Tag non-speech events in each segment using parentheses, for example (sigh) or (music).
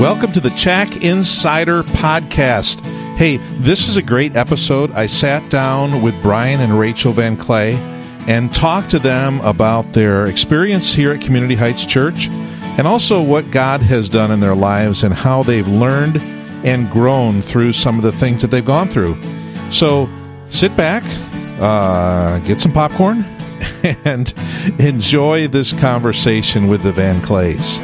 Welcome to the Chack Insider Podcast. Hey, this is a great episode. I sat down with Brian and Rachel Van Clay and talked to them about their experience here at Community Heights Church and also what God has done in their lives and how they've learned and grown through some of the things that they've gone through. So sit back, uh, get some popcorn, (laughs) and enjoy this conversation with the Van Clays.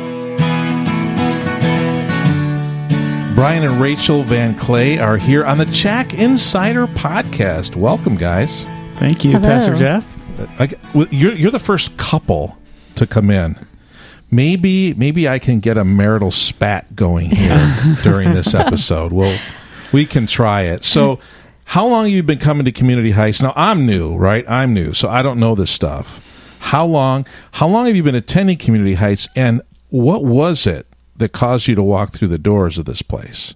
Brian and Rachel Van Clay are here on the Chack Insider podcast. Welcome, guys. Thank you, Hello. Pastor Jeff. I, you're, you're the first couple to come in. Maybe maybe I can get a marital spat going here (laughs) during this episode. Well, we can try it. So, how long have you been coming to Community Heights? Now, I'm new, right? I'm new, so I don't know this stuff. How long? How long have you been attending Community Heights, and what was it that caused you to walk through the doors of this place?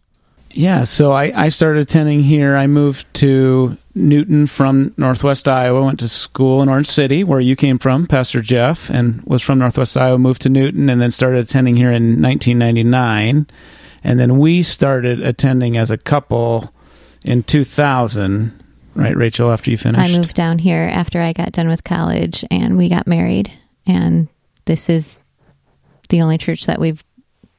Yeah, so I, I started attending here. I moved to Newton from Northwest Iowa, went to school in Orange City, where you came from, Pastor Jeff, and was from Northwest Iowa, moved to Newton, and then started attending here in 1999. And then we started attending as a couple in 2000, right, Rachel, after you finished? I moved down here after I got done with college and we got married. And this is the only church that we've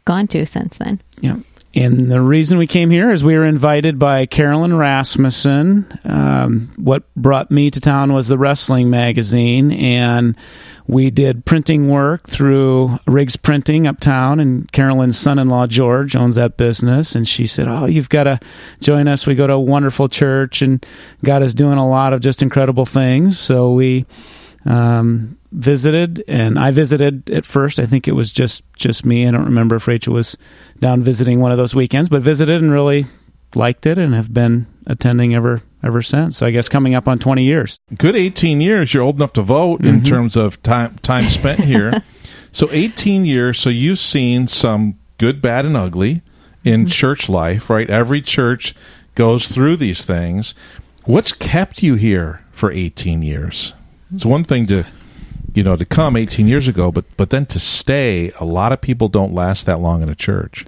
gone to since then. Yeah. And the reason we came here is we were invited by Carolyn Rasmussen. Um, what brought me to town was the wrestling magazine, and we did printing work through Riggs Printing uptown. And Carolyn's son-in-law George owns that business, and she said, "Oh, you've got to join us. We go to a wonderful church, and God is doing a lot of just incredible things." So we um, visited, and I visited at first. I think it was just just me. I don't remember if Rachel was down visiting one of those weekends, but visited and really liked it, and have been attending ever ever since. So I guess coming up on twenty years. Good 18 years. You're old enough to vote in mm-hmm. terms of time time spent here. (laughs) so 18 years. So you've seen some good, bad, and ugly in mm-hmm. church life, right? Every church goes through these things. What's kept you here for 18 years? It's one thing to you know to come 18 years ago, but but then to stay. A lot of people don't last that long in a church.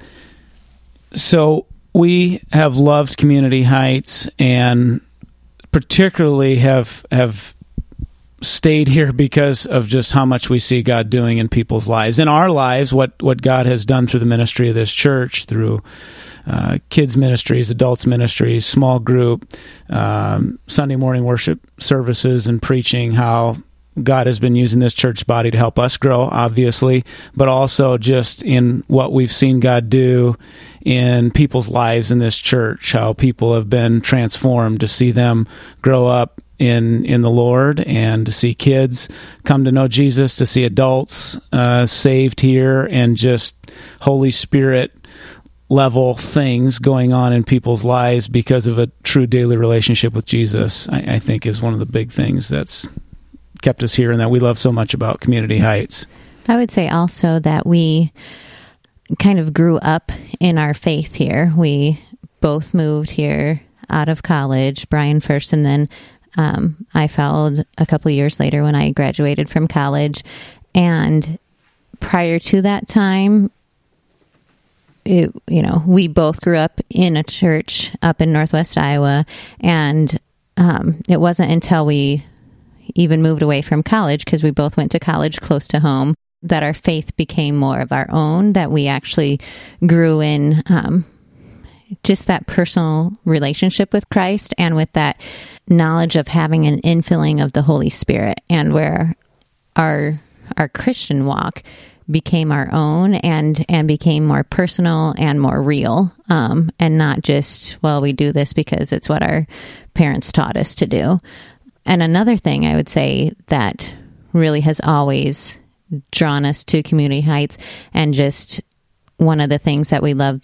So we have loved Community Heights, and particularly have have stayed here (laughs) because of just how much we see God doing in people's lives, in our lives, what what God has done through the ministry of this church, through uh, kids ministries, adults ministries, small group, um, Sunday morning worship services, and preaching. How God has been using this church body to help us grow, obviously, but also just in what we've seen God do in people's lives in this church, how people have been transformed to see them grow up in in the Lord and to see kids come to know Jesus, to see adults uh, saved here, and just Holy Spirit level things going on in people's lives because of a true daily relationship with Jesus. I, I think is one of the big things that's kept us here and that we love so much about Community Heights. I would say also that we kind of grew up in our faith here. We both moved here out of college, Brian first, and then um, I followed a couple years later when I graduated from college. And prior to that time, it, you know, we both grew up in a church up in Northwest Iowa, and um, it wasn't until we even moved away from college because we both went to college close to home that our faith became more of our own. That we actually grew in um, just that personal relationship with Christ and with that knowledge of having an infilling of the Holy Spirit, and where our our Christian walk became our own and and became more personal and more real um, and not just well we do this because it's what our parents taught us to do and another thing i would say that really has always drawn us to community heights and just one of the things that we love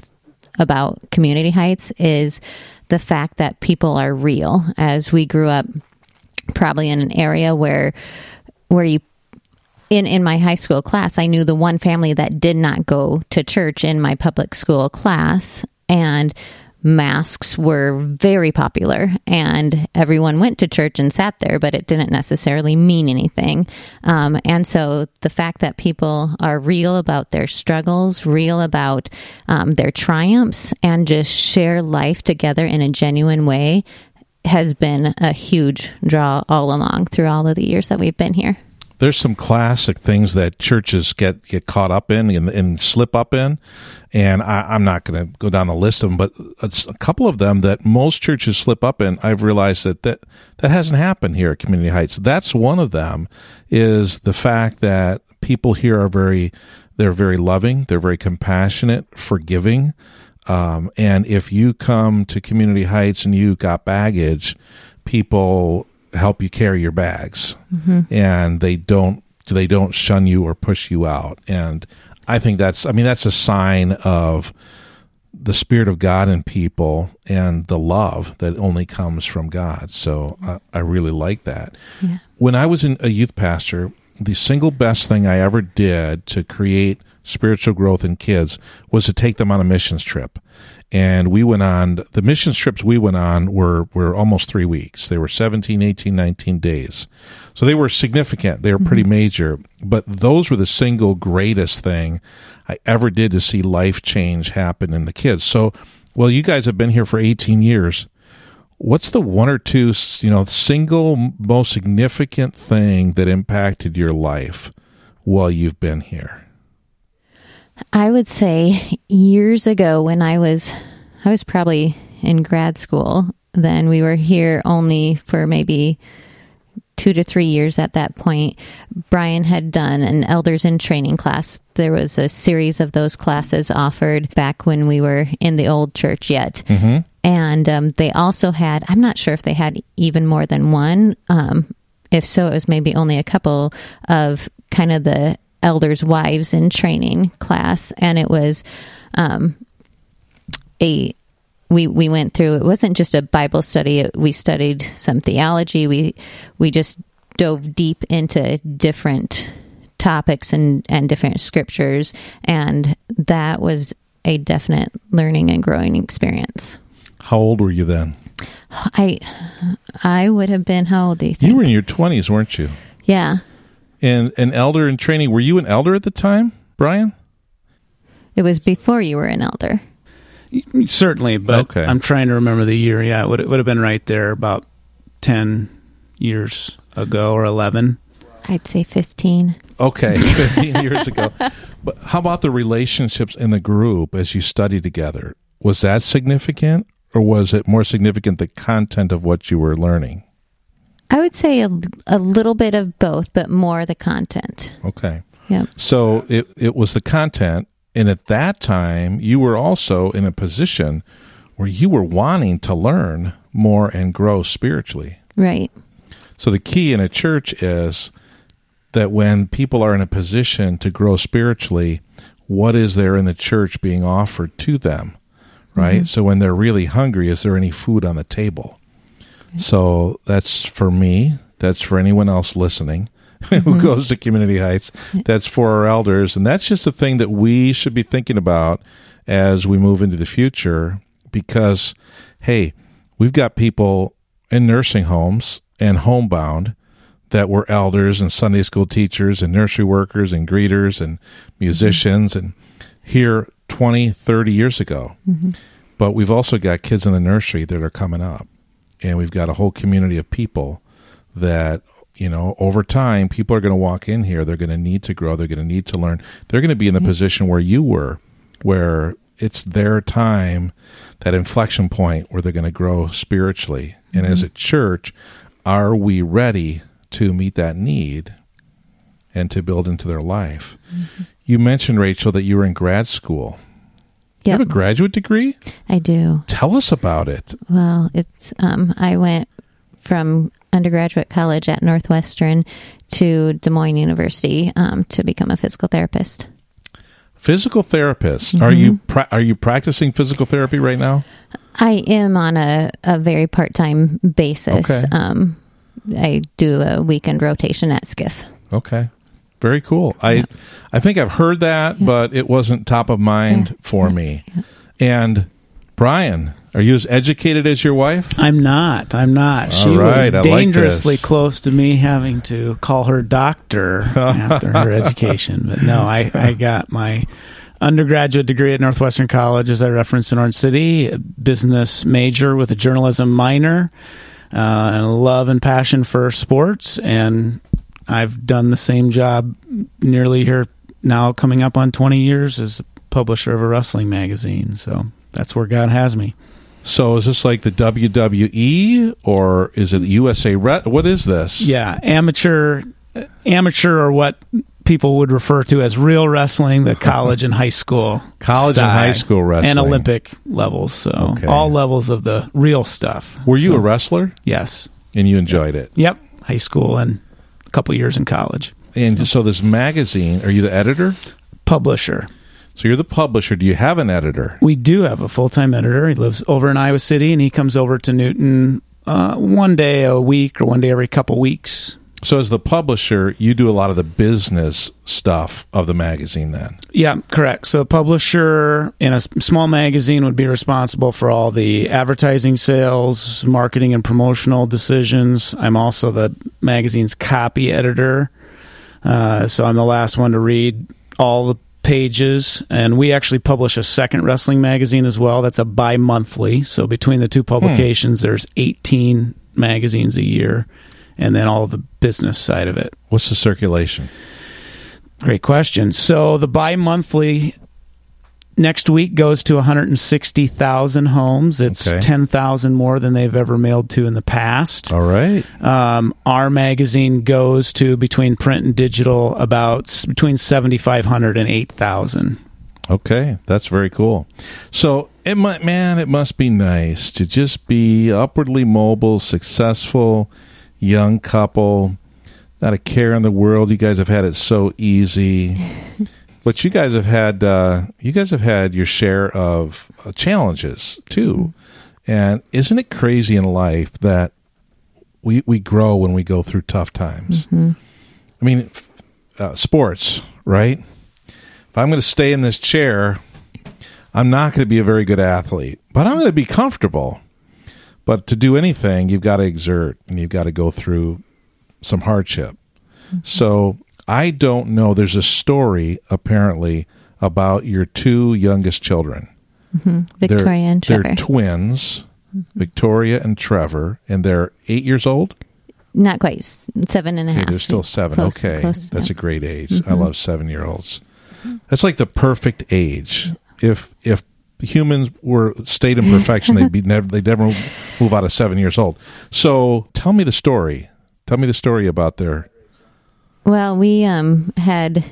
about community heights is the fact that people are real. As we grew up probably in an area where where you in in my high school class i knew the one family that did not go to church in my public school class. And masks were very popular and everyone went to church and sat there, but it didn't necessarily mean anything. Um, and so the fact that people are real about their struggles, real about um, their triumphs, and just share life together in a genuine way has been a huge draw all along through all of the years that we've been here there's some classic things that churches get get caught up in and, and slip up in, and I, am not going to go down the list of them, but a couple of them that most churches slip up in. I've realized that that that hasn't happened here at Community Heights. That's one of them. Is the fact that people here are very they're very loving, they're very compassionate, forgiving. Um, and if you come to Community Heights and you got baggage, people help you carry your bags mm-hmm. and they don't they don't shun you or push you out and i think that's i mean that's a sign of the spirit of god in people and the love that only comes from god so i, I really like that yeah. when i was in a youth pastor the single best thing i ever did to create spiritual growth in kids was to take them on a missions trip and we went on the mission trips we went on were were almost three weeks. They were 17 18 19 days. So they were significant. They were pretty mm-hmm. major. But those were the single greatest thing i ever did to see life change happen in the kids. So well you guys have been here for 18 years. What's the one or two you know single most significant thing that impacted your life while you've been here I would say years ago when I was I was probably in grad school, then we were here only for maybe two to three years at that point. Brian had done an elders in training class. There was a series of those classes offered back when we were in the old church yet. Mm-hmm. And um, they also had, I'm not sure if they had even more than one. Um, if so, it was maybe only a couple of kind of the elders' wives in training class, and it was um, a we we went through. It wasn't just a Bible study. We studied some theology. We we just dove deep into different topics and and different scriptures, and that was a definite learning and growing experience. How old were you then? I I would have been how old do you think? You were in your twenties, weren't you? Yeah and an elder in training. Were you an elder at the time, Brian? It was before you were an elder. Certainly, but okay. I'm trying to remember the year. Yeah, it would, it would have been right there about 10 years ago or 11. I'd say 15. Okay, (laughs) 15 years ago. But how about the relationships in the group as you study together? Was that significant or was it more significant the content of what you were learning? I would say a, a little bit of both, but more the content. Okay. Yeah. So it it was the content, and at that time, you were also in a position where you were wanting to learn more and grow spiritually. Right. So the key in a church is that when people are in a position to grow spiritually, what is there in the church being offered to them? Right? Mm-hmm. So when they're really hungry, is there any food on the table? So that's for me. That's for anyone else listening (laughs) who mm-hmm. goes to Community Heights. That's for our elders. And that's just a thing that we should be thinking about as we move into the future because, hey, we've got people in nursing homes and homebound that were elders and Sunday school teachers and nursery workers and greeters and musicians mm-hmm. and here 20, 30 years ago. Mm-hmm. But we've also got kids in the nursery that are coming up and we've got a whole community of people that you know over time people are going to walk in here they're going to need to grow they're going to need to learn they're going to be in the mm-hmm. position where you were where it's their time that inflection point where they're going to grow spiritually mm-hmm. and as mm-hmm. a church are we ready to meet that need and to build into their life mm-hmm. you mentioned rachel that you were in grad school you have a graduate degree? I do. Tell us about it. Well, it's um, I went from undergraduate college at Northwestern to Des Moines University um, to become a physical therapist. Physical therapist. Mm-hmm. Are you pra- are you practicing physical therapy right now? I am on a, a very part time basis. Okay. Um, I do a weekend rotation at Skiff. Okay. Very cool. I yeah. I think I've heard that, yeah. but it wasn't top of mind yeah. for me. And Brian, are you as educated as your wife? I'm not. I'm not. she right, was like dangerously this. close to me having to call her doctor after her (laughs) education. But no, I, I got my undergraduate degree at Northwestern College, as I referenced in Orange City, a business major with a journalism minor, uh, and a love and passion for sports. And I've done the same job nearly here now, coming up on 20 years as a publisher of a wrestling magazine. So that's where God has me. So is this like the WWE or is it USA? Re- what is this? Yeah, amateur, uh, amateur, or what people would refer to as real wrestling, the college and high school, (laughs) College and high school wrestling. and Olympic levels. So Okay. all levels of the real stuff. Were you a wrestler Yes. and you enjoyed it? Yep. High school and couple years in college. And so this magazine, are you the editor? Publisher. So you're the publisher. Do you have an editor? We do have a full time editor. He lives over in Iowa City, and he comes over to Newton uh, one day a week or one day every couple weeks. So as the publisher, you do a lot of the business stuff of the magazine then. Yeah, correct. So, a publisher in a small magazine would be responsible for all the advertising sales, marketing, and promotional decisions. I'm also the magazine's copy editor. Uh, so, I'm the last one to read all the pages. And we actually publish a second wrestling magazine as well. That's a bi monthly. So, between the two publications, there's 18 magazines a year. And then all the business side of it. What's the circulation? Great question. So the bi-monthly next week goes to 160,000 homes. It's Okay. 10,000 more than they've ever mailed to in the past. All right. Um, our magazine goes to between print and digital about s- between 7,500 and 8,000. Okay, that's very cool. So it might, man, it must be nice to just be upwardly mobile, successful, young couple, not a care in the world. You guys have had it so easy, (laughs) but you guys have had uh, you guys have had your share of uh, challenges too. And isn't it crazy in life that we we grow when we go through tough times? I mean, uh, sports, right? if I'm going to stay in this chair, I'm not going to be a very good athlete, but I'm going to be comfortable. But to do anything, you've got to exert and you've got to go through some hardship. Mm-hmm. So I don't know. There's a story apparently about your two youngest children. Mm-hmm. Victoria they're, and Trevor. They're twins, mm-hmm. Victoria and Trevor, and they're eight years old. Not quite seven and a half. Okay, they're still seven. Close- okay, close, that's a great age. I love seven year olds. That's like the perfect age. If if humans were stayed in perfection, they'd be never they'd never move out of seven years old. So tell me the story. Tell me the story about their. Well, we um had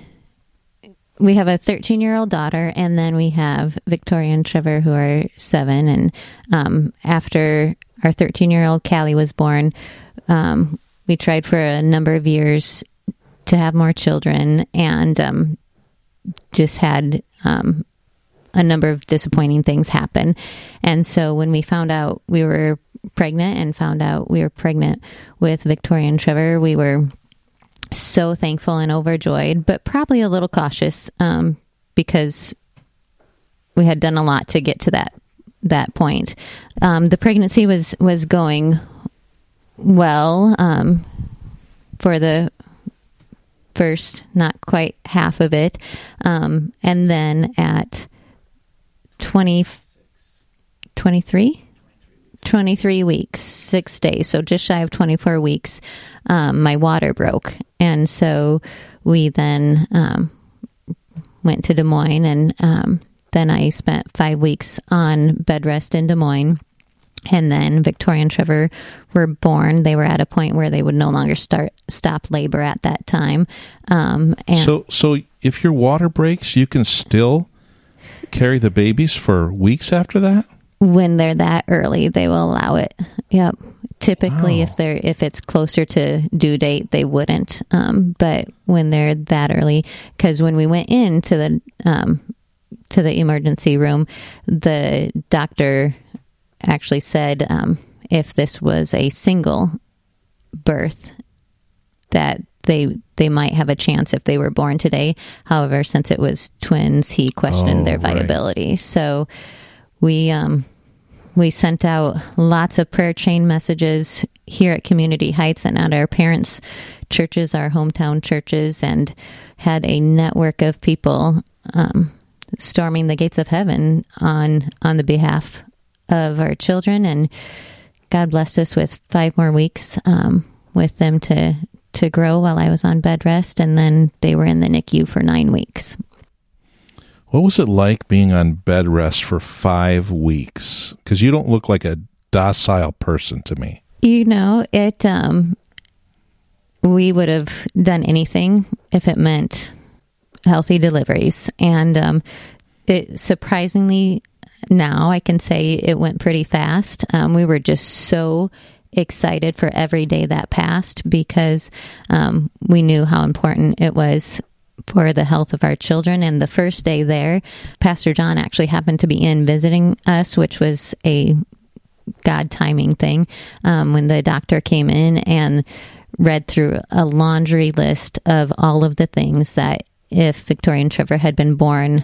we have a 13 year old daughter, and then we have Victoria and Trevor who are seven. And um, after our 13 year old Callie was born, um, we tried for a number of years to have more children, and um, just had um, a number of disappointing things happen. And so when we found out we were pregnant and found out we were pregnant with Victoria and Trevor, we were so thankful and overjoyed, but probably a little cautious um, because we had done a lot to get to that that point. Um, the pregnancy was was going well um, for the first, not quite half of it, um, and then at 20, 23? 23 weeks, six days, so just shy of 24 weeks, um, my water broke. And so we then um, went to Des Moines, and um, then I spent five weeks on bed rest in Des Moines. And then Victoria and Trevor were born. They were at a point where they would no longer start stop labor at that time. Um, and So so if your water breaks, you can still carry the babies for weeks after that. when they're that early they will allow it yep typically Wow. if they're if it's closer to due date they wouldn't um, but when they're that early because when we went into the um, to the emergency room the doctor actually said um, if this was a single birth that they they might have a chance if they were born today however since it was twins he questioned Oh, their right. viability so we um we sent out lots of prayer chain messages here at Community Heights and at our parents' churches, our hometown churches, and had a network of people um, storming the gates of heaven on on the behalf of our children. And God blessed us with five more weeks um, with them to to grow while I was on bed rest, and then they were in the NICU for nine weeks. What was it like being on bed rest for five weeks? Because you don't look like a docile person to me. You know, it. Um, we would have done anything if it meant healthy deliveries, and um, it surprisingly now I can say it went pretty fast. Um, we were just so excited for every day that passed because um, we knew how important it was for the health of our children. And the first day there, Pastor John actually happened to be in visiting us, which was a God timing thing um, when the doctor came in and read through a laundry list of all of the things that if Victoria and Trevor had been born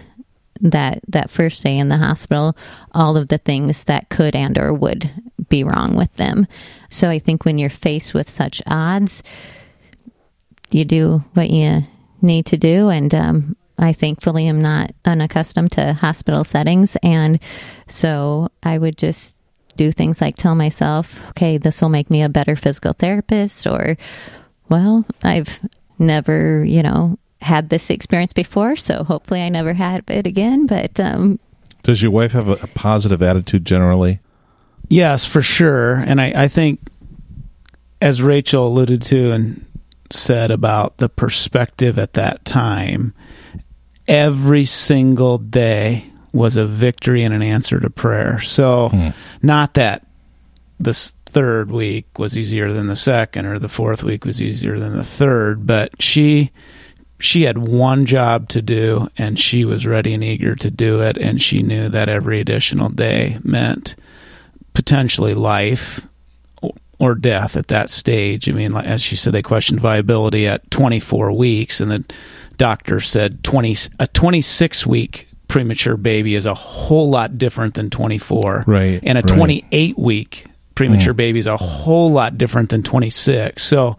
that that first day in the hospital all of the things that could and or would be wrong with them. So i think when you're faced with such odds you do what you need to do. And um, i thankfully am not unaccustomed to hospital settings. And so i would just do things like tell myself okay this will make me a better physical therapist or well i've never you know had this experience before, so hopefully I never have it again. But um, does your wife have a, a, positive attitude generally? Yes, for sure. And I, I think, as Rachel alluded to and said about the perspective at that time, every single day was a victory and an answer to prayer. So, hmm. not that this third week was easier than the second or the fourth week was easier than the third, but she she had one job to do and she was ready and eager to do it and she knew that every additional day meant potentially life or death at that stage. I mean, as she said, they questioned viability at 24 weeks, and the doctor said 20 a 26 week premature baby is a whole lot different than 24, right? And a right. 28 week premature mm. baby is a whole lot different than 26. So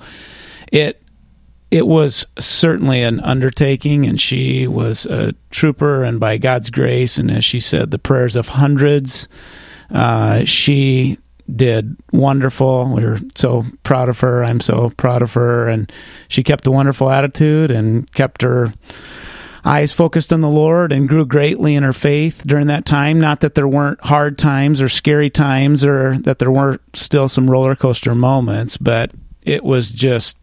it it was certainly an undertaking, and she was a trooper. And by God's grace, and as she said, the prayers of hundreds, uh, she did wonderful. We were so proud of her. I'm so proud of her, and she kept a wonderful attitude and kept her eyes focused on the Lord and grew greatly in her faith during that time. Not that there weren't hard times or scary times or that there weren't still some roller coaster moments, but it was just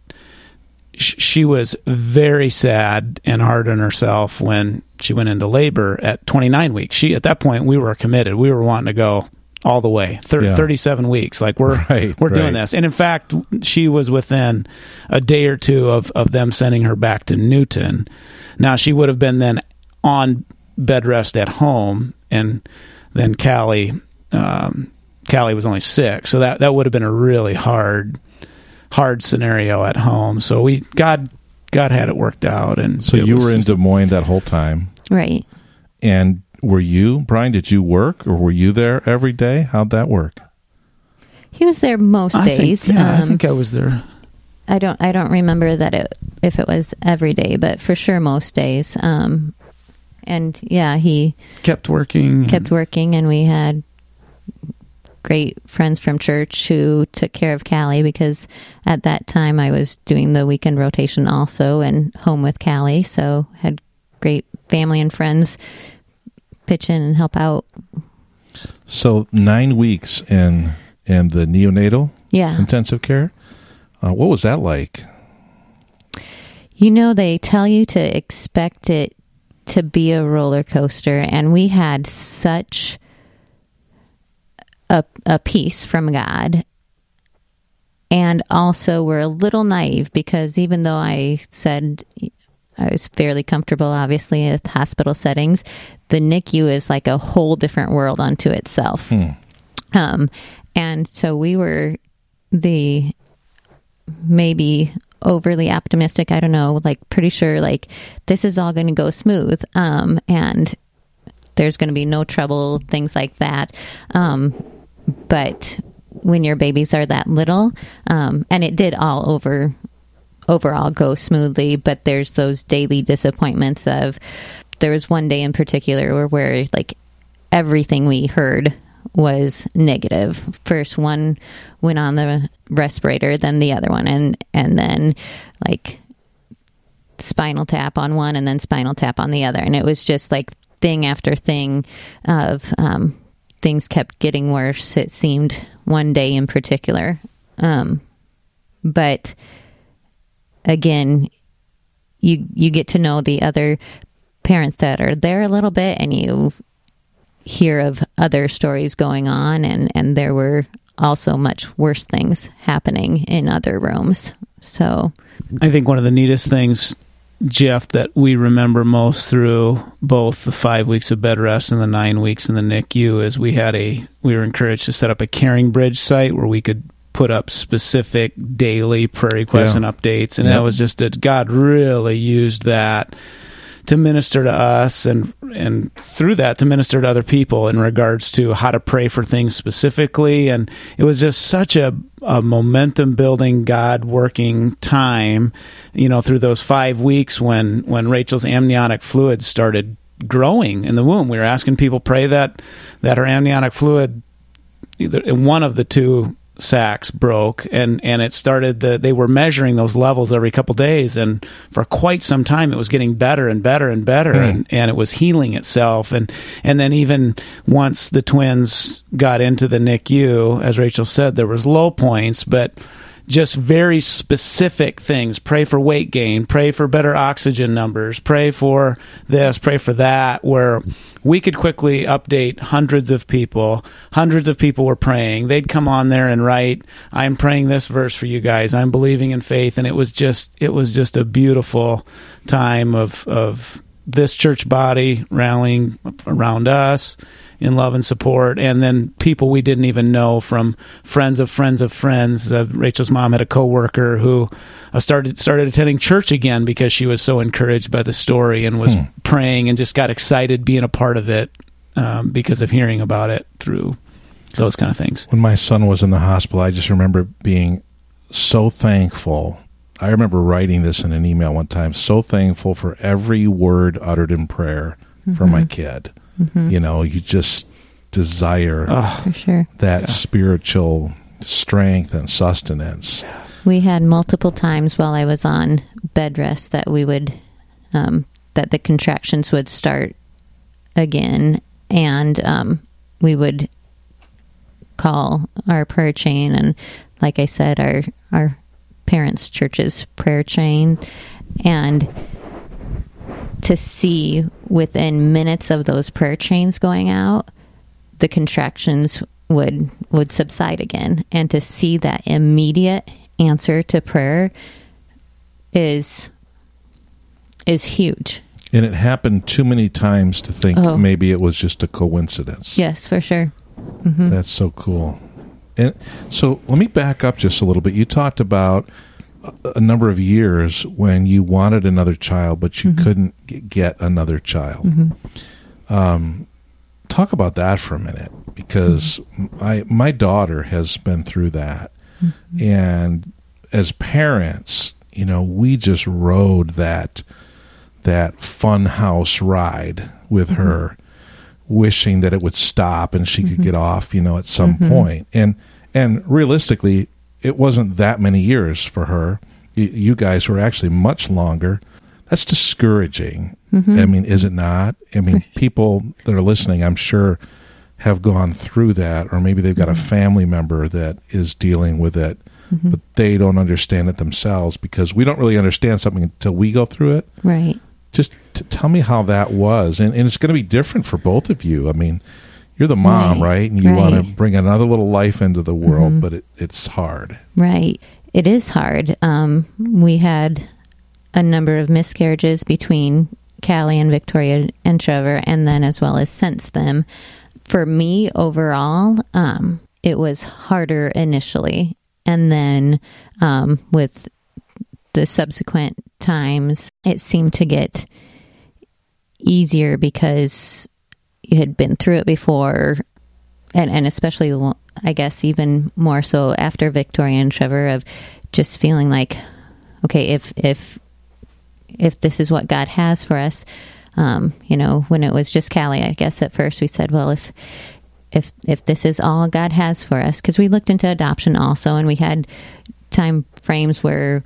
she was very sad and hard on herself when she went into labor at 29 weeks. She at that point we were committed. We were wanting to go all the way. Thir- yeah. 37 weeks. Like we're (laughs) right, we're right. doing this. And in fact, she was within a day or two of of them sending her back to Newton. Now she would have been then on bed rest at home and then Callie um, Callie was only 6. So that that would have been a really hard hard scenario at home. So we God God had it worked out, and so you were in Des Moines that whole time, right? And were you Brian? Did you work, or were you there every day? How'd that work? He was there most I days. Think, yeah, um, I think I was there. I don't. I don't remember that it if it was every day, but for sure most days. Um, and yeah, he kept working. Kept working, and we had great friends from church who took care of Callie because at that time I was doing the weekend rotation also and home with Callie. So had great family and friends pitch in and help out. So nine weeks in in the neonatal yeah. intensive care. Uh, what was that like? You know, they tell you to expect it to be a roller coaster, and we had such a, a peace from God. And also, we're a little naive because even though I said I was fairly comfortable, obviously, with hospital settings, the NICU is like a whole different world unto itself. Hmm. Um, and so we were the maybe overly optimistic. I don't know, like pretty sure like this is all going to go smooth. Um, and there's going to be no trouble, things like that. Um, but when your babies are that little, um, and it did all over overall go smoothly, but there's those daily disappointments of there was one day in particular where, where like everything we heard was negative. First one went on the respirator, then the other one, and and then like spinal tap on one, and then spinal tap on the other, and it was just like thing after thing of um, things kept getting worse. It seemed one day in particular, um, but again, you you get to know the other parents that are there a little bit, and you hear of other stories going on, and and there were also much worse things happening in other rooms. So, I think one of the neatest things, Jeff, that we remember most through both the five weeks of bed rest and the nine weeks in the NICU is we had a we were encouraged to set up a CaringBridge site where we could put up specific daily prayer requests Yeah. and updates, and Yep. that was just that God really used that to minister to us and and through that to minister to other people in regards to how to pray for things specifically. And it was just such a, a momentum building god working time you know through those five weeks when when rachel's amniotic fluid started growing in the womb. We were asking people pray that that her amniotic fluid either one of the two sacs broke and and it started the they were measuring those levels every couple days and for quite some time it was getting better and better and better hmm. and, and it was healing itself and and then even once the twins got into the NICU as Rachel said there was low points but just very specific things. Pray for weight gain, pray for better oxygen numbers, pray for this, pray for that, where we could quickly update hundreds of people. Hundreds of people were praying. They'd come on there and write, I'm praying this verse for you guys. I'm believing in faith. And it was just, it was just a beautiful time of, of this church body rallying around us in love and support, and then people we didn't even know from friends of friends of friends. Uh, Rachel's mom had a coworker who uh, started started attending church again because she was so encouraged by the story and was praying and just got excited being a part of it um, because of hearing about it through those kind of things. when my son was in the hospital, I just remember being so thankful. I remember writing this in an email one time. So thankful for every word uttered in prayer for my kid. You know, you just desire for sure. that spiritual strength and sustenance. We had multiple times while I was on bed rest that we would, um, that the contractions would start again, and um, we would call our prayer chain, and like I said, our our parents' church's prayer chain, and to see within minutes of those prayer chains going out, the contractions would would subside again, and to see that immediate answer to prayer is is huge. And it happened too many times to think Oh. maybe it was just a coincidence. Yes, for sure. Mm-hmm. That's so cool. And so let me back up just a little bit. You talked about a- number of years when you wanted another child, but you mm-hmm. couldn't g- get another child. Mm-hmm. Um, talk about that for a minute because mm-hmm. I, my daughter has been through that. And as parents, you know, we just rode that that fun house ride with her wishing that it would stop and she could get off, you know, at some point. And and realistically, it wasn't that many years for her. You guys were actually much longer. That's discouraging. Mm-hmm. I mean, is it not? I mean, (laughs) people that are listening, I'm sure, have gone through that, or maybe they've got a mm-hmm. family member that is dealing with it, mm-hmm. but they don't understand it themselves because we don't really understand something until we go through it Right. just t- tell me how that was and, and it's going to be different for both of you i mean you're the mom right, Right, and you want to bring another little life into the world but it, it's hard Right. It is hard. Um, we had a number of miscarriages between Callie and Victoria and Trevor, and then as well as since them. For me, overall, um, it was harder initially. And then um, with the subsequent times, it seemed to get easier because you had been through it before and, and especially I guess even more so after Victoria and Trevor of just feeling like, okay, if if if this is what God has for us, um, you know, when it was just Callie, I guess at first we said, well, if if if this is all God has for us, because we looked into adoption also, and we had time frames where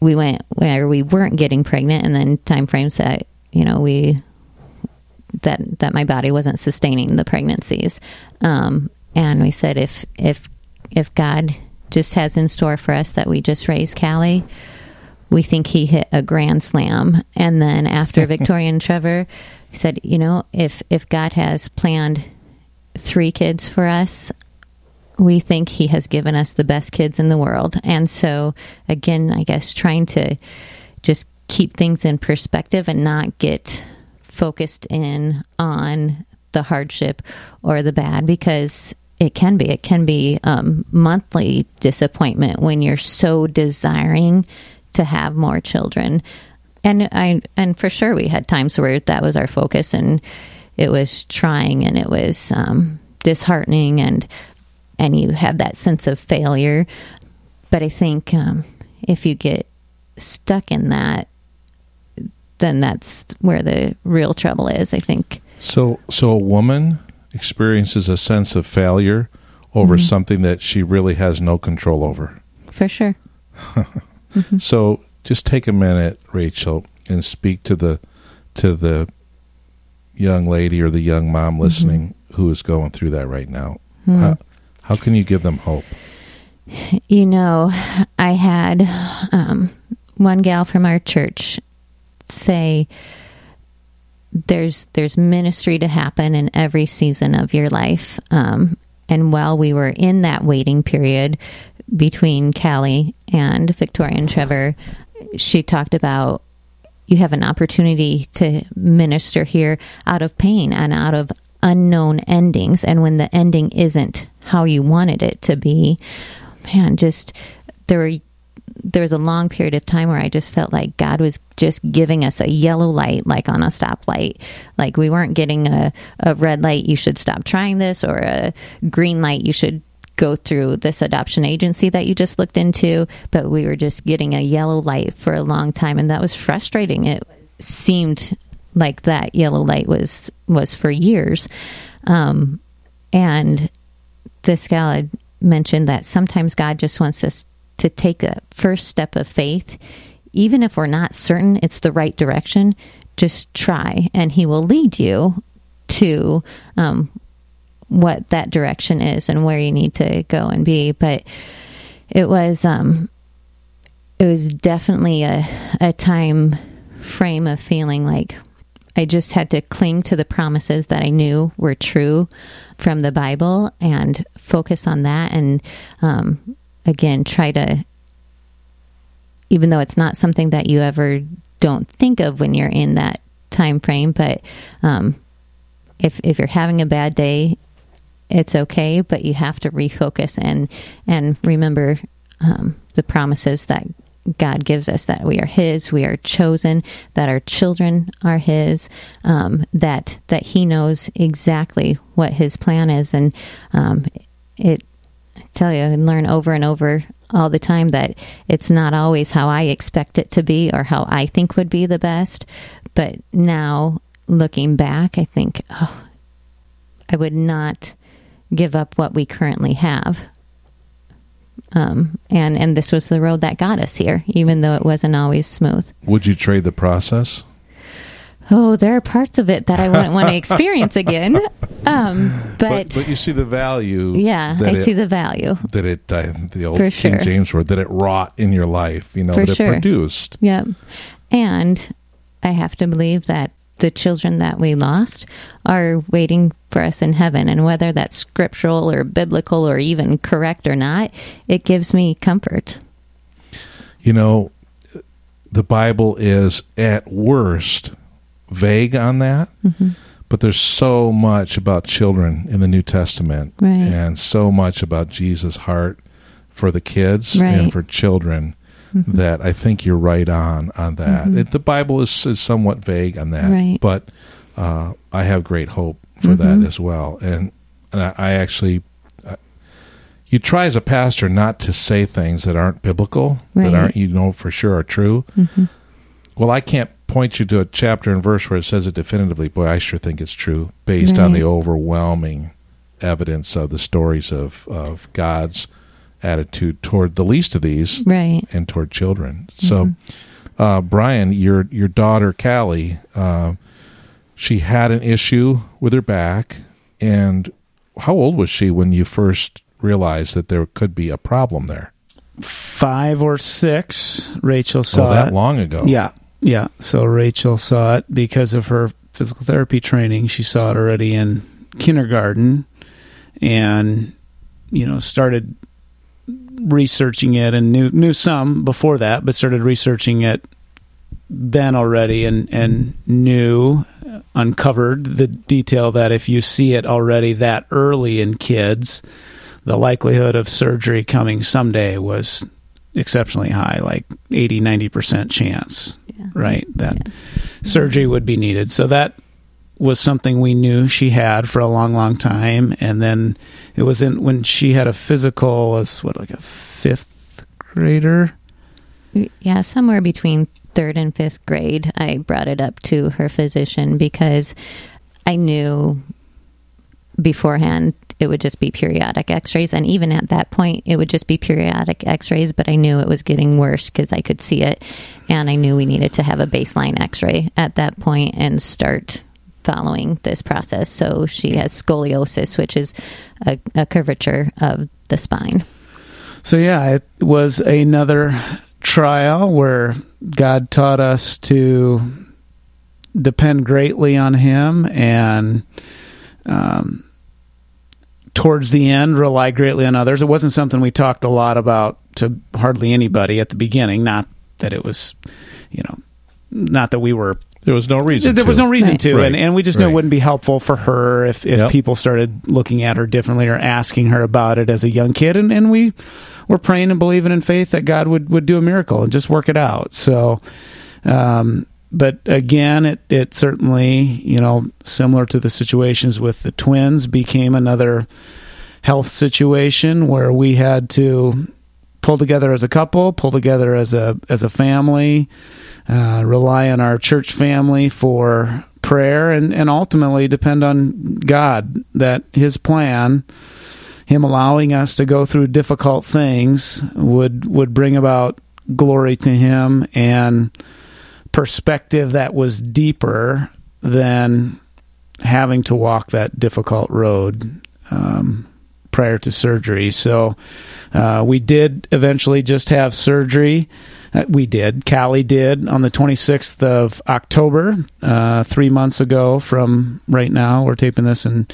we went where we weren't getting pregnant, and then time frames that you know we that that my body wasn't sustaining the pregnancies, um, and we said if if if God just has in store for us that we just raise Callie, we think he hit a grand slam. And then after (laughs) Victoria and Trevor, he said, you know, if if God has planned three kids for us, we think he has given us the best kids in the world. And so again, I guess trying to just keep things in perspective and not get focused in on the hardship or the bad because it can be. It can be um, monthly disappointment when you're so desiring to have more children. And i and for sure we had times where that was our focus and it was trying and it was um, disheartening and and you have that sense of failure. But i think um, if you get stuck in that then that's where the real trouble is i think So, so a woman experiences a sense of failure over Mm-hmm. something that she really has no control over. for sure (laughs) So, just take a minute, Rachel, and speak to the to the young lady or the young mom listening who is going through that right now. How, how can you give them hope? You know, I had um, one gal from our church say, "There's there's ministry to happen in every season of your life." Um, and while we were in that waiting period between Callie and Victoria and Trevor, she talked about you have an opportunity to minister here out of pain and out of unknown endings. And when the ending isn't how you wanted it to be, man, just there were there was a long period of time where I just felt like God was just giving us a yellow light, like on a stoplight. Like we weren't getting a, a red light, you should stop trying this, or a green light, you should go through this adoption agency that you just looked into. But we were just getting a yellow light for a long time, and that was frustrating. It seemed like that yellow light was was for years. Um, and this gal had mentioned that sometimes God just wants us to take a first step of faith, even if we're not certain it's the right direction. Just try, and He will lead you to um, what that direction is and where you need to go and be. But it was um, it was definitely a a time frame of feeling like I just had to cling to the promises that I knew were true from the Bible and focus on that. And um, again, try to, even though it's not something that you ever don't think of when you're in that time frame, but um, if if you're having a bad day, it's okay, but you have to refocus and and remember um, the promises that God gives us that we are His, we are chosen, that our children are His, um, that that He knows exactly what His plan is, and um, it. Tell you, and learn over and over all the time that it's not always how I expect it to be or how I think would be the best. But now, looking back, I think, oh, I would not give up what we currently have. Um, and and this was the road that got us here, even though it wasn't always smooth. Would you trade the process? Oh, there are parts of it that I wouldn't want to experience again. (laughs) Um, but, But, but you see the value. yeah, I it, see the value. that it uh, the old For King sure. James word that it wrought in your life. You know For that sure. it produced. Yep. And I have to believe that the children that we lost are waiting for us in heaven. And whether that's scriptural or biblical or even correct or not, it gives me comfort. You know, the Bible is at worst vague on that, Mm-hmm. but there's so much about children in the New Testament, Right. and so much about Jesus' heart for the kids Right. Mm-hmm. and for children. That I think you're right on on that. It, the Bible is, is somewhat vague on that, Right. but uh, I have great hope for that as well. And, and I, I actually you try as a pastor not to say things that aren't biblical, Right. that aren't you know for sure are true. Well, I can't point you to a chapter and verse where it says it definitively. Boy, I sure think it's true based on the overwhelming evidence of the stories of of God's attitude toward the least of these Right. and toward children. So, uh, Brian, your your daughter Callie, uh, she had an issue with her back, and how old was she when you first realized that there could be a problem there? Five or six, Rachel saw oh, that it. long ago. Yeah, yeah. So Rachel saw it because of her physical therapy training. She saw it already in kindergarten, and you know started researching it and knew knew some before that, but started researching it then already and and knew uncovered the detail that if you see it already that early in kids, the likelihood of surgery coming someday was exceptionally high, like 80, 90% chance, right? That surgery would be needed. So that was something we knew she had for a long, long time. And then it was in when she had a physical as what, like a fifth grader? Yeah, somewhere between third and fifth grade, I brought it up to her physician because I knew beforehand it would just be periodic x rays. And even at that point, it would just be periodic x rays, but I knew it was getting worse because I could see it. And I knew we needed to have a baseline x ray at that point and start following this process. So she has scoliosis, which is a, a curvature of the spine. So yeah, it was another trial where God taught us to depend greatly on Him and um, towards the end rely greatly on others. It wasn't something we talked a lot about to hardly anybody at the beginning. Not that it was, you know, not that we were There was no reason. there was no reason Right. to, Right. and, and we just knew it wouldn't be helpful for her if, if Yep. people started looking at her differently or asking her about it as a young kid. And, and we were praying and believing in faith that God would, would do a miracle and just work it out. So, um, but again, it, it certainly, you know, similar to the situations with the twins, became another health situation where we had to pull together as a couple, pull together as a as a family, uh, rely on our church family for prayer, and and ultimately depend on God that His plan, Him allowing us to go through difficult things, would would bring about glory to Him and perspective that was deeper than having to walk that difficult road um, prior to surgery. So uh, we did eventually just have surgery. Uh, we did. Callie did on the 26th of October, uh, three months ago from right now. We're taping this in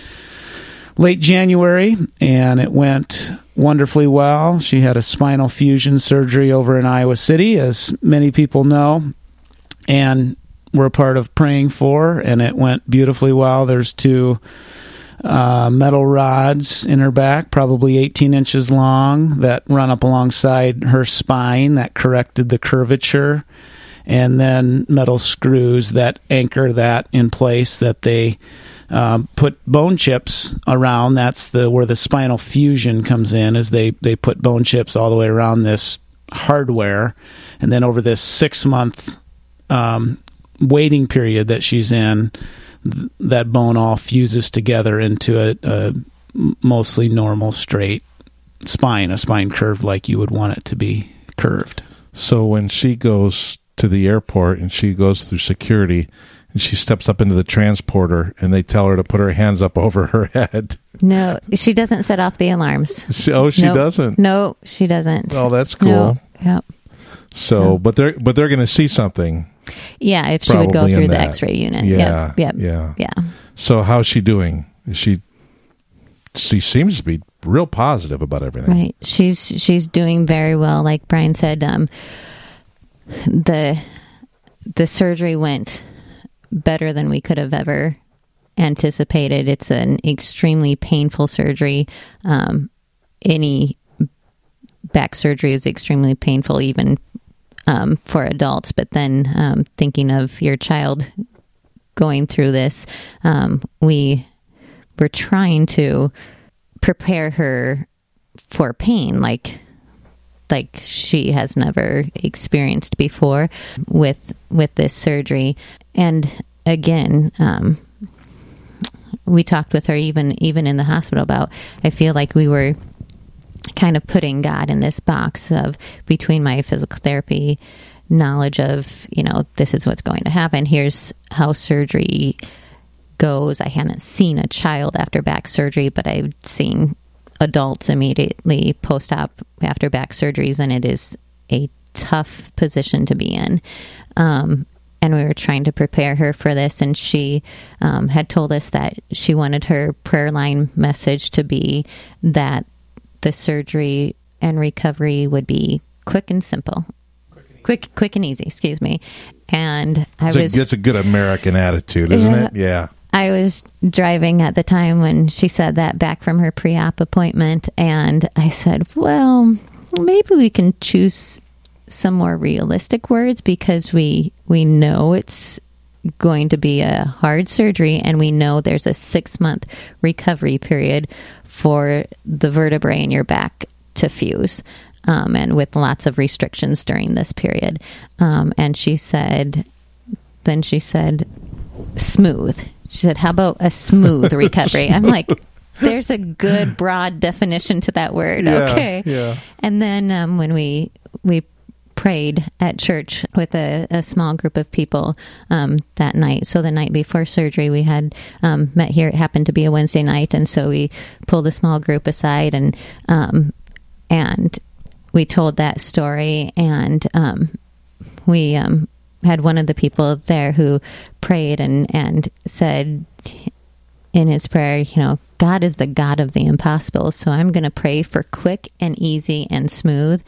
late January, and it went wonderfully well. She had a spinal fusion surgery over in Iowa City, as many people know, and we're a part of praying for, and it went beautifully well. There's two uh, metal rods in her back, probably 18 inches long, that run up alongside her spine that corrected the curvature, and then metal screws that anchor that in place that they um, put bone chips around. That's the where the spinal fusion comes in, is they they put bone chips all the way around this hardware, and then over this six month um, waiting period that she's in, th- that bone all fuses together into a mostly normal straight spine, a spine curved like you would want it to be curved. So when she goes to the airport and she goes through security and she steps up into the transporter and they tell her to put her hands up over her (laughs) head. No, she doesn't set off the alarms. She, oh, she Nope. doesn't. No, she doesn't. Oh, that's cool. No. Yep. So, No. but they're but they're going to see something. Yeah, if she would go through the that. X-ray unit. Yeah, Yep. Yep. yeah. Yeah. So, how's she doing? Is she she seems to be real positive about everything. Right. She's she's doing very well. Like Brian said, um, the the surgery went better than we could have ever anticipated. It's an extremely painful surgery. Um, any back surgery is extremely painful, even um, for adults. But then um, thinking of your child going through this, um, we were trying to prepare her for pain like like she has never experienced before with with this surgery and again um, we talked with her even even in the hospital about i feel like we were kind of putting god in this box of between my physical therapy knowledge of you know this is what's going to happen here's how surgery goes i hadn't seen a child after back surgery but i've seen adults immediately post op after back surgeries, and it is a tough position to be in. Um, and we were trying to prepare her for this, and she um, had told us that she wanted her prayer line message to be that the surgery and recovery would be quick and simple. Quick, quick and easy. Excuse me. And I it's was. A, it's a good American attitude, isn't Yeah. it? Yeah. I was driving at the time when she said that back from her pre op appointment, and I said, Well, maybe we can choose some more realistic words because we we know it's going to be a hard surgery and we know there's a six month recovery period for the vertebrae in your back to fuse um, and with lots of restrictions during this period. Um, and she said then she said smooth. She said how about a smooth (laughs) recovery? I'm like there's a good broad definition to that word. Yeah, okay. yeah. and then um, when we we prayed at church with a, a small group of people um, that night. So the night before surgery, we had um, met here. It happened to be a Wednesday night, and so we pulled a small group aside and um, and we told that story. And um, we um, had one of the people there who prayed and and said in his prayer, you know, God is the God of the impossible. So I'm going to pray for quick and easy and smooth.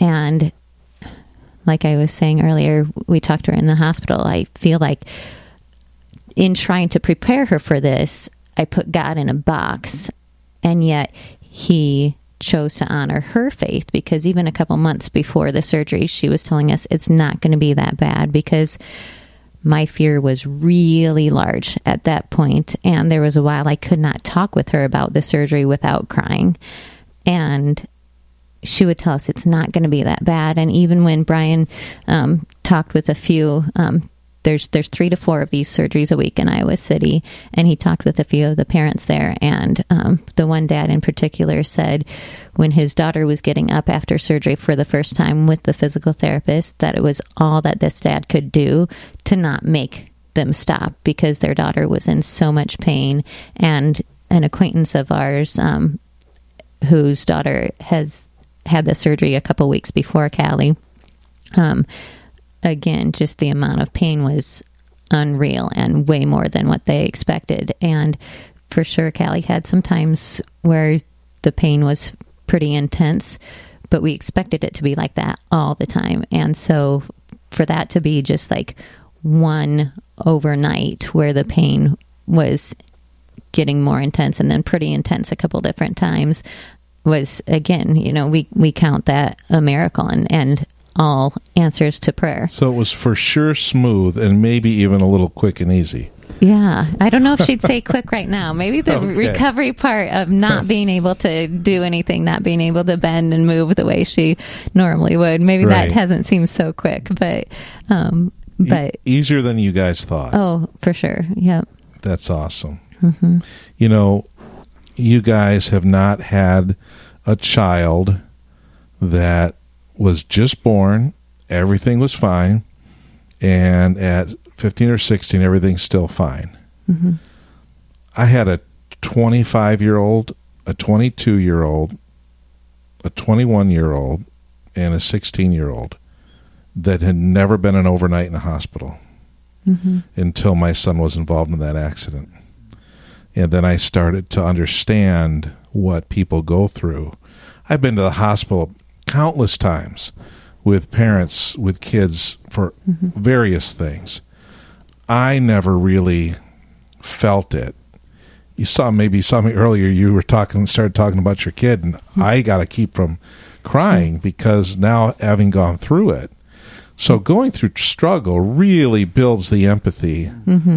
And like I was saying earlier, we talked to her in the hospital. I feel like in trying to prepare her for this, I put God in a box, and yet He chose to honor her faith because even a couple months before the surgery, she was telling us it's not going to be that bad because my fear was really large at that point and there was a while I could not talk with her about the surgery without crying and she would tell us it's not going to be that bad and even when Brian um, talked with a few um, there's there's three to four of these surgeries a week in Iowa City, and he talked with a few of the parents there. And um, the one dad in particular said when his daughter was getting up after surgery for the first time with the physical therapist that it was all that this dad could do to not make them stop because their daughter was in so much pain. And an acquaintance of ours, um, whose daughter has had the surgery a couple weeks before Callie, um, again, just the amount of pain was unreal and way more than what they expected. And for sure, Callie had some times where the pain was pretty intense, but we expected it to be like that all the time. And so for that to be just like one overnight where the pain was getting more intense and then pretty intense a couple different times was again, you know, we we count that a miracle and and all answers to prayer. So it was for sure smooth and maybe even a little quick and easy. Yeah, I don't know if she'd say (laughs) quick right now. Maybe the Okay. recovery part of not being able to do anything, not being able to bend and move the way she normally would. Maybe Right. that hasn't seemed so quick, but um E- but easier than you guys thought. oh, for sure. Yep. That's awesome. You know, you guys have not had a child that was just born, everything was fine, and at 15 or 16, everything's still fine. Mm-hmm. I had a 25 year old, a 22 year old, a 21 year old, and a 16 year old that had never been an overnight in a hospital mm-hmm. until my son was involved in that accident. And then I started to understand what people go through. I've been to the hospital countless times with parents with kids for mm-hmm. various things. I never really felt it. You saw maybe you saw me earlier. You were talking, started talking about your kid, and mm-hmm. I got to keep from crying mm-hmm. because now having gone through it, so going through struggle really builds the empathy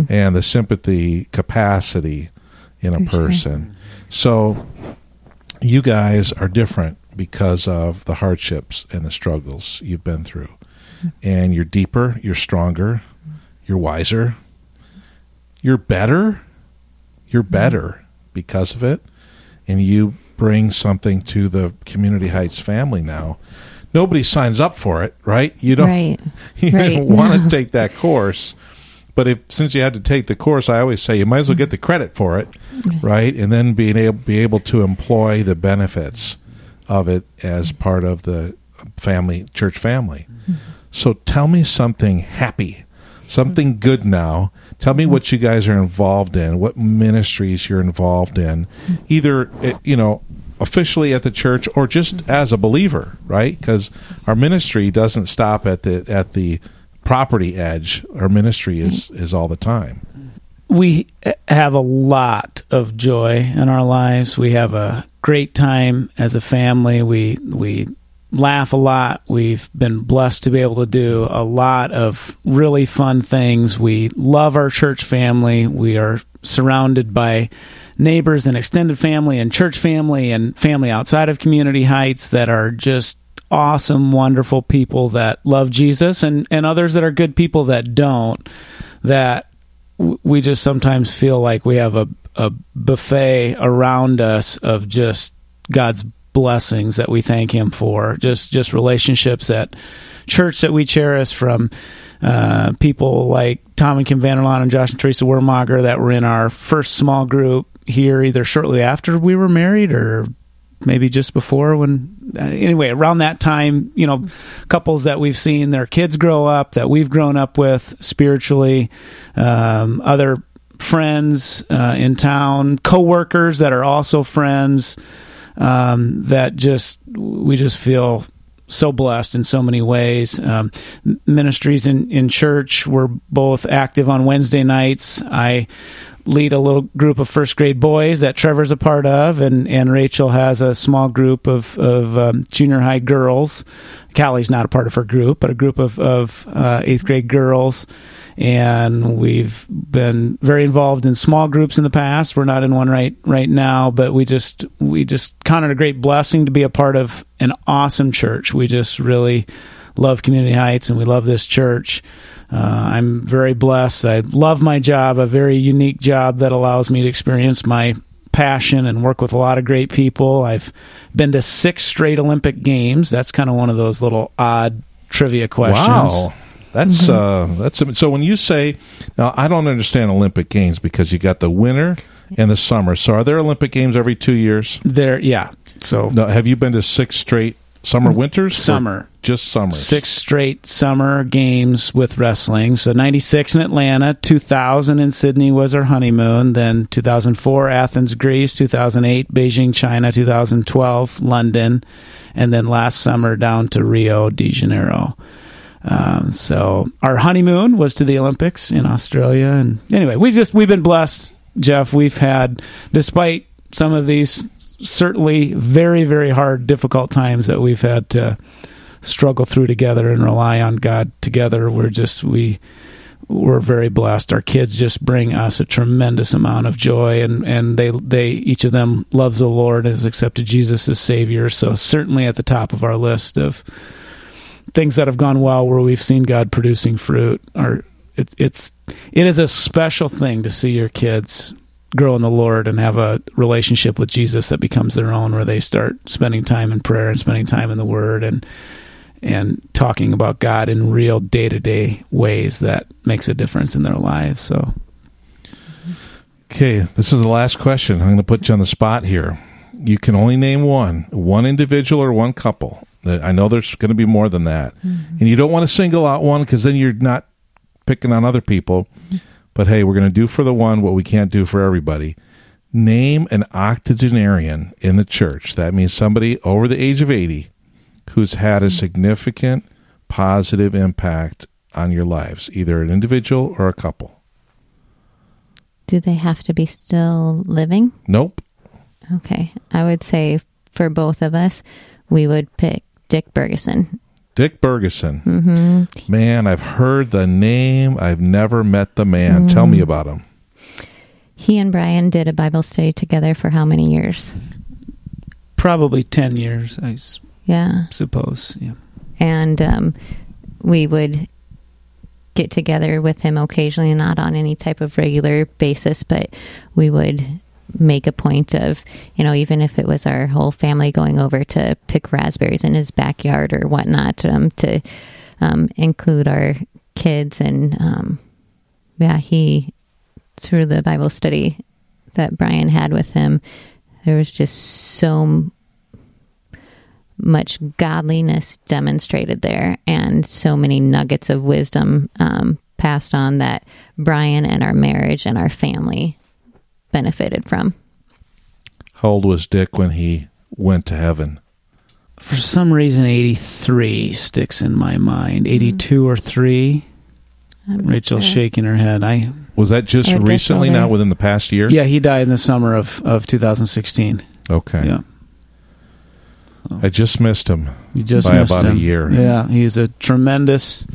and the sympathy capacity in a person. So you guys are different because of the hardships and the struggles you've been through. And you're deeper, you're stronger, you're wiser, you're better. You're mm-hmm. better because of it. And you bring something to the Community Heights family now. Nobody signs up for it, right? You don't Right. (laughs) you Right. don't want to (laughs) take that course. But if since you had to take the course, I always say you might as well get the credit for it, mm-hmm. right? And then being able be able to employ the benefits of it as part of the family church family. Mm-hmm. So tell me something happy, something mm-hmm. good now. Tell me what you guys are involved in, what ministries you're involved in, either eh, you know officially at the church or just as a believer, right? Because our ministry doesn't stop at the at the property edge. Our ministry is is all the time. we have a lot of joy in our lives. We have a great time as a family. We we laugh a lot. We've been blessed to be able to do a lot of really fun things. We love our church family. We are surrounded by neighbors and extended family and church family and family outside of community heights that are just awesome wonderful people that love Jesus and and others that are good people that don't that we just sometimes feel like we have a, a buffet around us of just God's blessings that we thank Him for. Just just relationships at church that we cherish from uh, people like Tom and Kim Vanderlaan and Josh and Teresa Wermager that were in our first small group here, either shortly after we were married or maybe just before when uh, anyway around that time you know couples that we've seen their kids grow up that we've grown up with spiritually um, other friends uh, in town co-workers that are also friends um, that just we just feel so blessed in so many ways. Um, ministries in, in church, we're both active on Wednesday nights. I lead a little group of first grade boys that Trevor's a part of, and, and Rachel has a small group of, of um, junior high girls. Callie's not a part of her group, but a group of, of uh, eighth grade girls. And we've been very involved in small groups in the past. We're not in one right right now, but we just we just count it a great blessing to be a part of an awesome church. We just really love Community Heights, and we love this church. Uh, I'm very blessed. I love my job, a very unique job that allows me to experience my passion and work with a lot of great people. I've been to six straight Olympic Games. That's kind of one of those little odd trivia questions. Wow. That's uh that's so when you say now I don't understand Olympic games because you got the winter and the summer. So are there Olympic games every 2 years? There, yeah. So No, have you been to six straight summer winters? or Summer. Just summers. six straight summer games with wrestling. So 96 in Atlanta, 2000 in Sydney was our honeymoon, then 2004 Athens, Greece, 2008 Beijing, China, 2012 London, and then last summer down to Rio de Janeiro. Um, so our honeymoon was to the Olympics in Australia, and anyway, we've just we've been blessed, Jeff. We've had, despite some of these certainly very very hard, difficult times that we've had to struggle through together and rely on God together. We're just we we're very blessed. Our kids just bring us a tremendous amount of joy, and and they they each of them loves the Lord and has accepted Jesus as Savior. So certainly at the top of our list of things that have gone well where we've seen God producing fruit are it, it's it is a special thing to see your kids grow in the Lord and have a relationship with Jesus that becomes their own where they start spending time in prayer and spending time in the word and and talking about God in real day-to-day ways that makes a difference in their lives so Okay, this is the last question. I'm going to put you on the spot here. You can only name one, one individual or one couple. Uh, I know there's going to be more than that. And you don't want to single out one because then you're not picking on other people. But hey, we're going to do for the one what we can't do for everybody. Name an octogenarian in the church. That means somebody over the age of 80 who's had a significant positive impact on your lives, either an individual or a couple. Do they have to be still living? Nope. Okay. I would say for both of us, we would pick Dick Bergeson. Dick Bergeson. Mm-hmm. Man, I've heard the name. I've never met the man. Tell me mm. about him. He and Brian did a Bible study together for how many years? Probably 10 years, I s- Yeah. suppose. Yeah. and um, we would get together with him occasionally, not on any type of regular basis, but we would make a point of, you know, even if it was our whole family going over to pick raspberries in his backyard or whatnot, um, to um, include our kids. And um, yeah, he, through the Bible study that Brian had with him, there was just so much godliness demonstrated there and so many nuggets of wisdom um, passed on that Brian and our marriage and our family benefited from. How old was Dick when he went to heaven? For some reason, 83 sticks in my mind. 82 or 3. I'm Rachel's sure. shaking her head. I Was that just I would guess recently, not within the past year? Yeah, he died in the summer of, of 2016. Okay. Yeah. I just missed him. You just By missed about a him. year. Yeah, he's a tremendous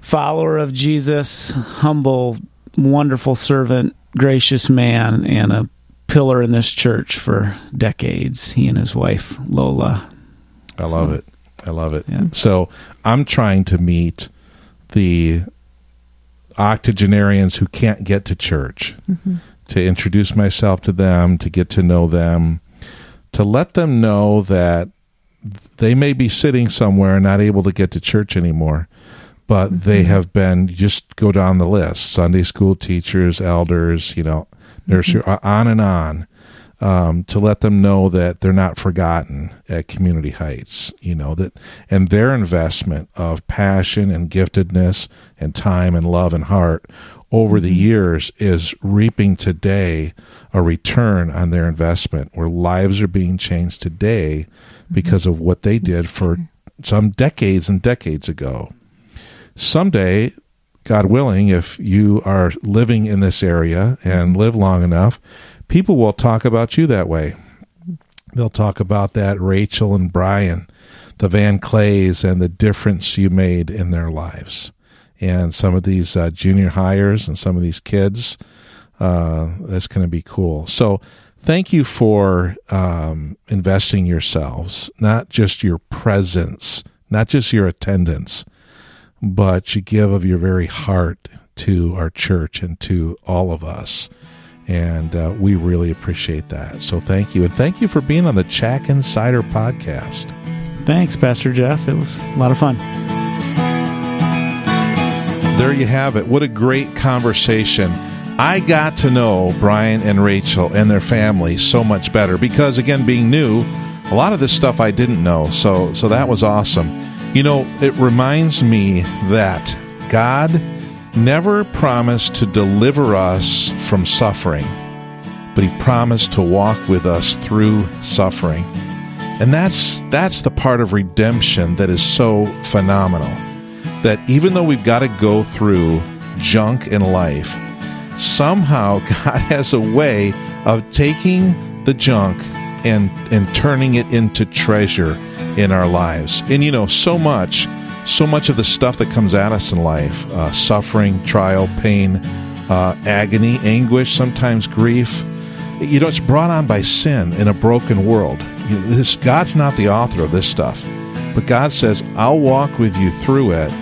follower of Jesus, humble, wonderful servant, gracious man, and a pillar in this church for decades. He and his wife Lola. I love So- it. I love it. Yeah. So I'm trying to meet the octogenarians who can't get to church, mm-hmm. to introduce myself to them, to get to know them, to let them know that they may be sitting somewhere and not able to get to church anymore, but they have been just go down the list: Sunday school teachers, elders, you know, nursery, on and on um, to let them know that they're not forgotten at Community Heights. You know that, and their investment of passion and giftedness and time and love and heart over the mm-hmm. years is reaping today a return on their investment, where lives are being changed today mm-hmm. because of what they did for mm-hmm. some decades and decades ago. Someday, God willing, if you are living in this area and live long enough, people will talk about you that way. They'll talk about that Rachel and Brian, the Van Clays, and the difference you made in their lives. And some of these uh, junior hires and some of these kids, uh, that's going to be cool. So, thank you for um, investing yourselves, not just your presence, not just your attendance, but you give of your very heart to our church and to all of us. And uh, we really appreciate that. So thank you. And thank you for being on the Chack Insider podcast. Thanks, Pastor Jeff. It was a lot of fun. There you have it. What a great conversation. I got to know Brian and Rachel and their family so much better because again being new, a lot of this stuff I didn't know. So so that was awesome. You know, it reminds me that God never promised to deliver us from suffering, but he promised to walk with us through suffering. And that's that's the part of redemption that is so phenomenal that even though we've got to go through junk in life, somehow (laughs) God has a way of taking the junk and and turning it into treasure in our lives. And you know, so much, so much of the stuff that comes at us in life, uh, suffering, trial, pain, uh, agony, anguish, sometimes grief. You know, it's brought on by sin in a broken world. You know, this God's not the author of this stuff, but God says, "I'll walk with you through it."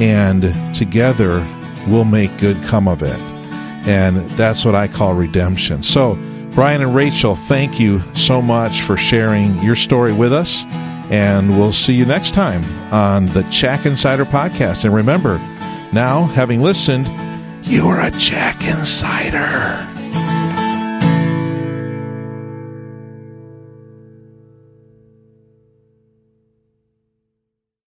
And together we'll make good come of it. And that's what I call redemption. So, Brian and Rachel, thank you so much for sharing your story with us. And we'll see you next time on the Jack Insider podcast. And remember, now having listened, you are a Jack Insider.